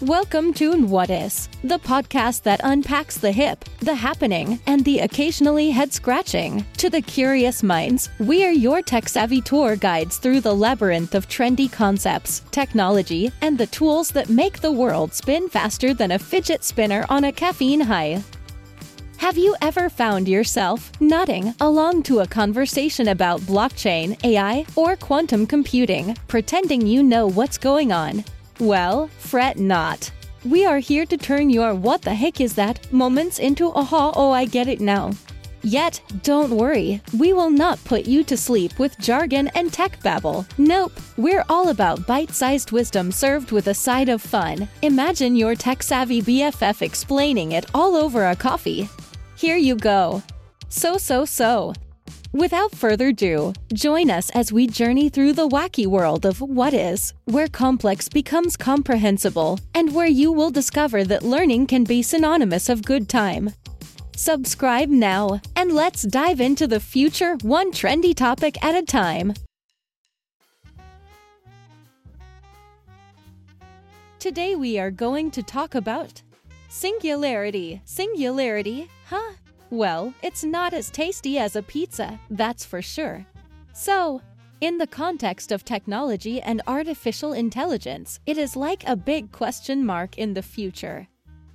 Welcome to What Is, the podcast that unpacks the hip, the happening, and the occasionally head scratching. To the curious minds, we are your tech savvy tour guides through the labyrinth of trendy concepts, technology, and the tools that make the world spin faster than a fidget spinner on a caffeine high. Have you ever found yourself nodding along to a conversation about blockchain, AI, or quantum computing, pretending you know what's going on? Well, fret not. We are here to turn your what the heck is that moments into aha, oh, I get it now. Yet, don't worry, we will not put you to sleep with jargon and tech babble. Nope, we're all about bite sized wisdom served with a side of fun. Imagine your tech savvy BFF explaining it all over a coffee. Here you go. So, so, so. Without further ado, join us as we journey through the wacky world of what is, where complex becomes comprehensible, and where you will discover that learning can be synonymous of good time. Subscribe now, and let's dive into the future one trendy topic at a time. Today we are going to talk about singularity. Singularity? Huh? Well, it's not as tasty as a pizza, that's for sure. So, in the context of technology and artificial intelligence, it is like a big question mark in the future.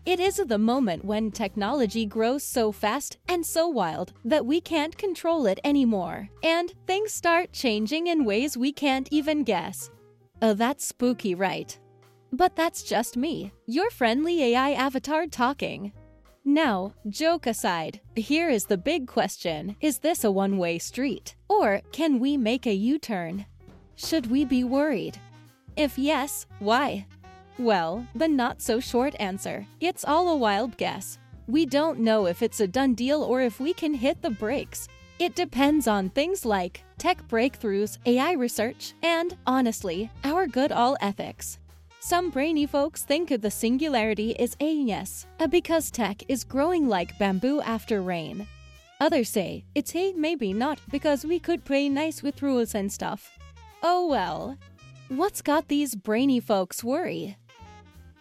It is the moment when technology grows so fast and so wild that we can't control it anymore, and things start changing in ways we can't even guess. Oh, that's spooky, right? But that's just me, your friendly AI avatar talking. Now, joke aside, here is the big question Is this a one way street? Or can we make a U turn? Should we be worried? If yes, why? Well, the not so short answer it's all a wild guess. We don't know if it's a done deal or if we can hit the brakes. It depends on things like tech breakthroughs, AI research, and, honestly, our good all ethics. Some brainy folks think of the singularity is a yes, because tech is growing like bamboo after rain. Others say it's a maybe not because we could play nice with rules and stuff. Oh well. What's got these brainy folks worry?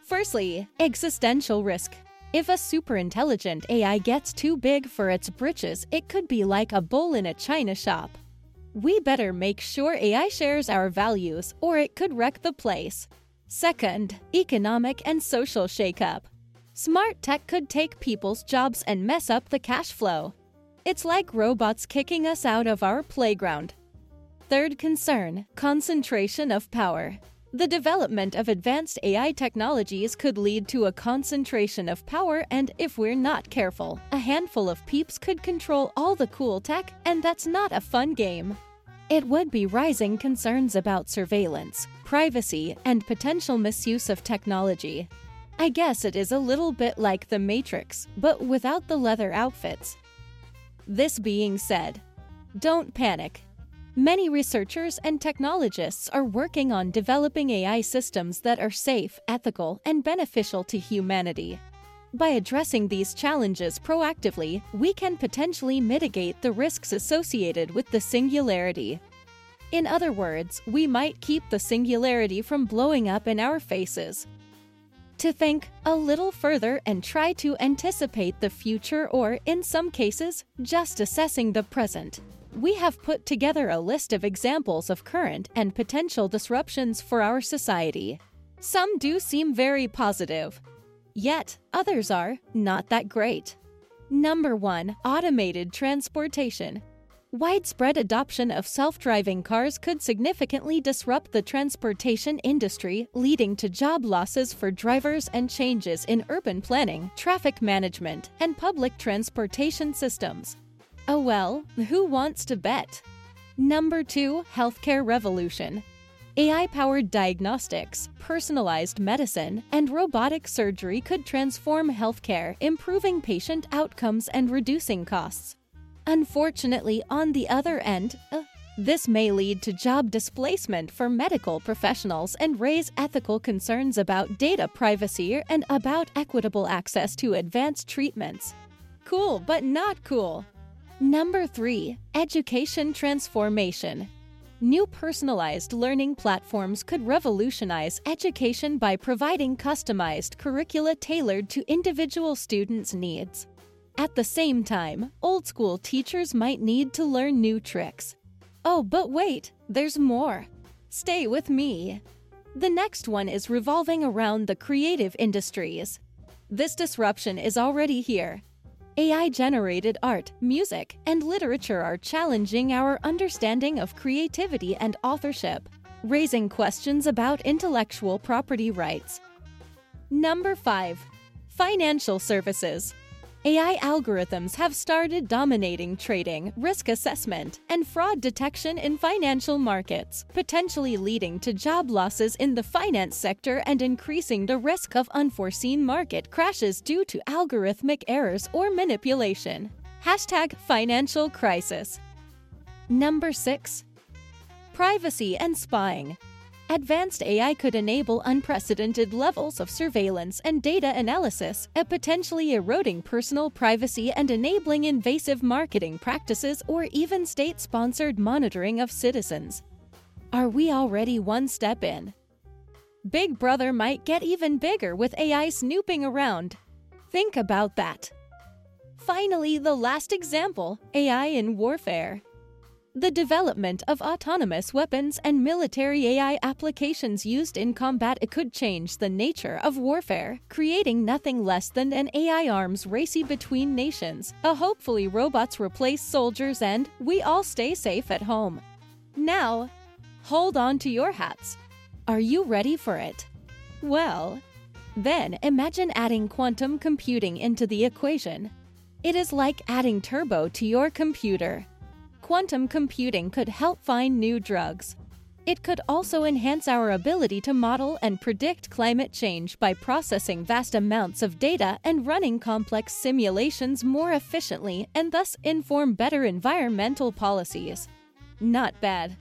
Firstly, existential risk. If a super intelligent AI gets too big for its britches, it could be like a bull in a china shop. We better make sure AI shares our values, or it could wreck the place. Second, economic and social shakeup. Smart tech could take people's jobs and mess up the cash flow. It's like robots kicking us out of our playground. Third concern concentration of power. The development of advanced AI technologies could lead to a concentration of power, and if we're not careful, a handful of peeps could control all the cool tech, and that's not a fun game. It would be rising concerns about surveillance, privacy, and potential misuse of technology. I guess it is a little bit like The Matrix, but without the leather outfits. This being said, don't panic. Many researchers and technologists are working on developing AI systems that are safe, ethical, and beneficial to humanity. By addressing these challenges proactively, we can potentially mitigate the risks associated with the singularity. In other words, we might keep the singularity from blowing up in our faces. To think a little further and try to anticipate the future, or in some cases, just assessing the present. We have put together a list of examples of current and potential disruptions for our society. Some do seem very positive, Yet, others are not that great. Number 1 Automated Transportation. Widespread adoption of self driving cars could significantly disrupt the transportation industry, leading to job losses for drivers and changes in urban planning, traffic management, and public transportation systems. Oh well, who wants to bet? Number 2 Healthcare Revolution. AI powered diagnostics, personalized medicine, and robotic surgery could transform healthcare, improving patient outcomes and reducing costs. Unfortunately, on the other end, uh, this may lead to job displacement for medical professionals and raise ethical concerns about data privacy and about equitable access to advanced treatments. Cool, but not cool. Number 3 Education Transformation New personalized learning platforms could revolutionize education by providing customized curricula tailored to individual students' needs. At the same time, old school teachers might need to learn new tricks. Oh, but wait, there's more. Stay with me. The next one is revolving around the creative industries. This disruption is already here. AI generated art, music, and literature are challenging our understanding of creativity and authorship, raising questions about intellectual property rights. Number 5. Financial Services AI algorithms have started dominating trading, risk assessment, and fraud detection in financial markets, potentially leading to job losses in the finance sector and increasing the risk of unforeseen market crashes due to algorithmic errors or manipulation. Hashtag financial crisis. Number 6. Privacy and spying. Advanced AI could enable unprecedented levels of surveillance and data analysis, at potentially eroding personal privacy and enabling invasive marketing practices or even state sponsored monitoring of citizens. Are we already one step in? Big Brother might get even bigger with AI snooping around. Think about that. Finally, the last example AI in warfare. The development of autonomous weapons and military AI applications used in combat could change the nature of warfare, creating nothing less than an AI arms race between nations. A hopefully robots replace soldiers and we all stay safe at home. Now, hold on to your hats. Are you ready for it? Well, then imagine adding quantum computing into the equation. It is like adding turbo to your computer quantum computing could help find new drugs. It could also enhance our ability to model and predict climate change by processing vast amounts of data and running complex simulations more efficiently and thus inform better environmental policies. Not bad.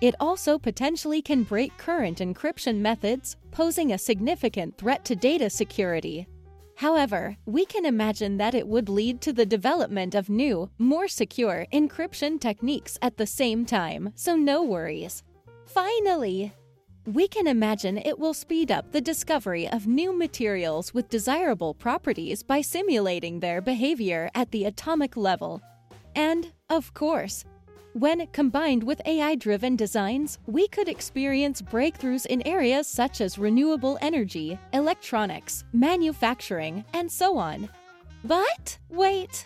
It also potentially can break current encryption methods, posing a significant threat to data security. However, we can imagine that it would lead to the development of new, more secure encryption techniques at the same time, so no worries. Finally, we can imagine it will speed up the discovery of new materials with desirable properties by simulating their behavior at the atomic level. And, of course, when combined with AI driven designs, we could experience breakthroughs in areas such as renewable energy, electronics, manufacturing, and so on. But wait!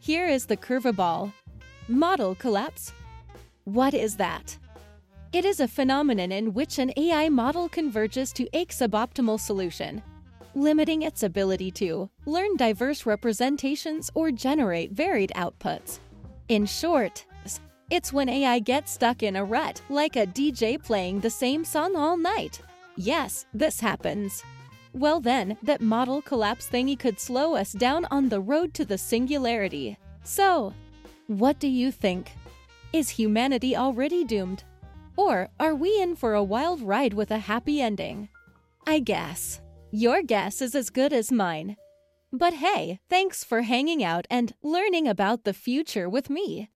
Here is the curveball model collapse. What is that? It is a phenomenon in which an AI model converges to a suboptimal solution, limiting its ability to learn diverse representations or generate varied outputs. In short, it's when AI gets stuck in a rut, like a DJ playing the same song all night. Yes, this happens. Well, then, that model collapse thingy could slow us down on the road to the singularity. So, what do you think? Is humanity already doomed? Or are we in for a wild ride with a happy ending? I guess. Your guess is as good as mine. But hey, thanks for hanging out and learning about the future with me.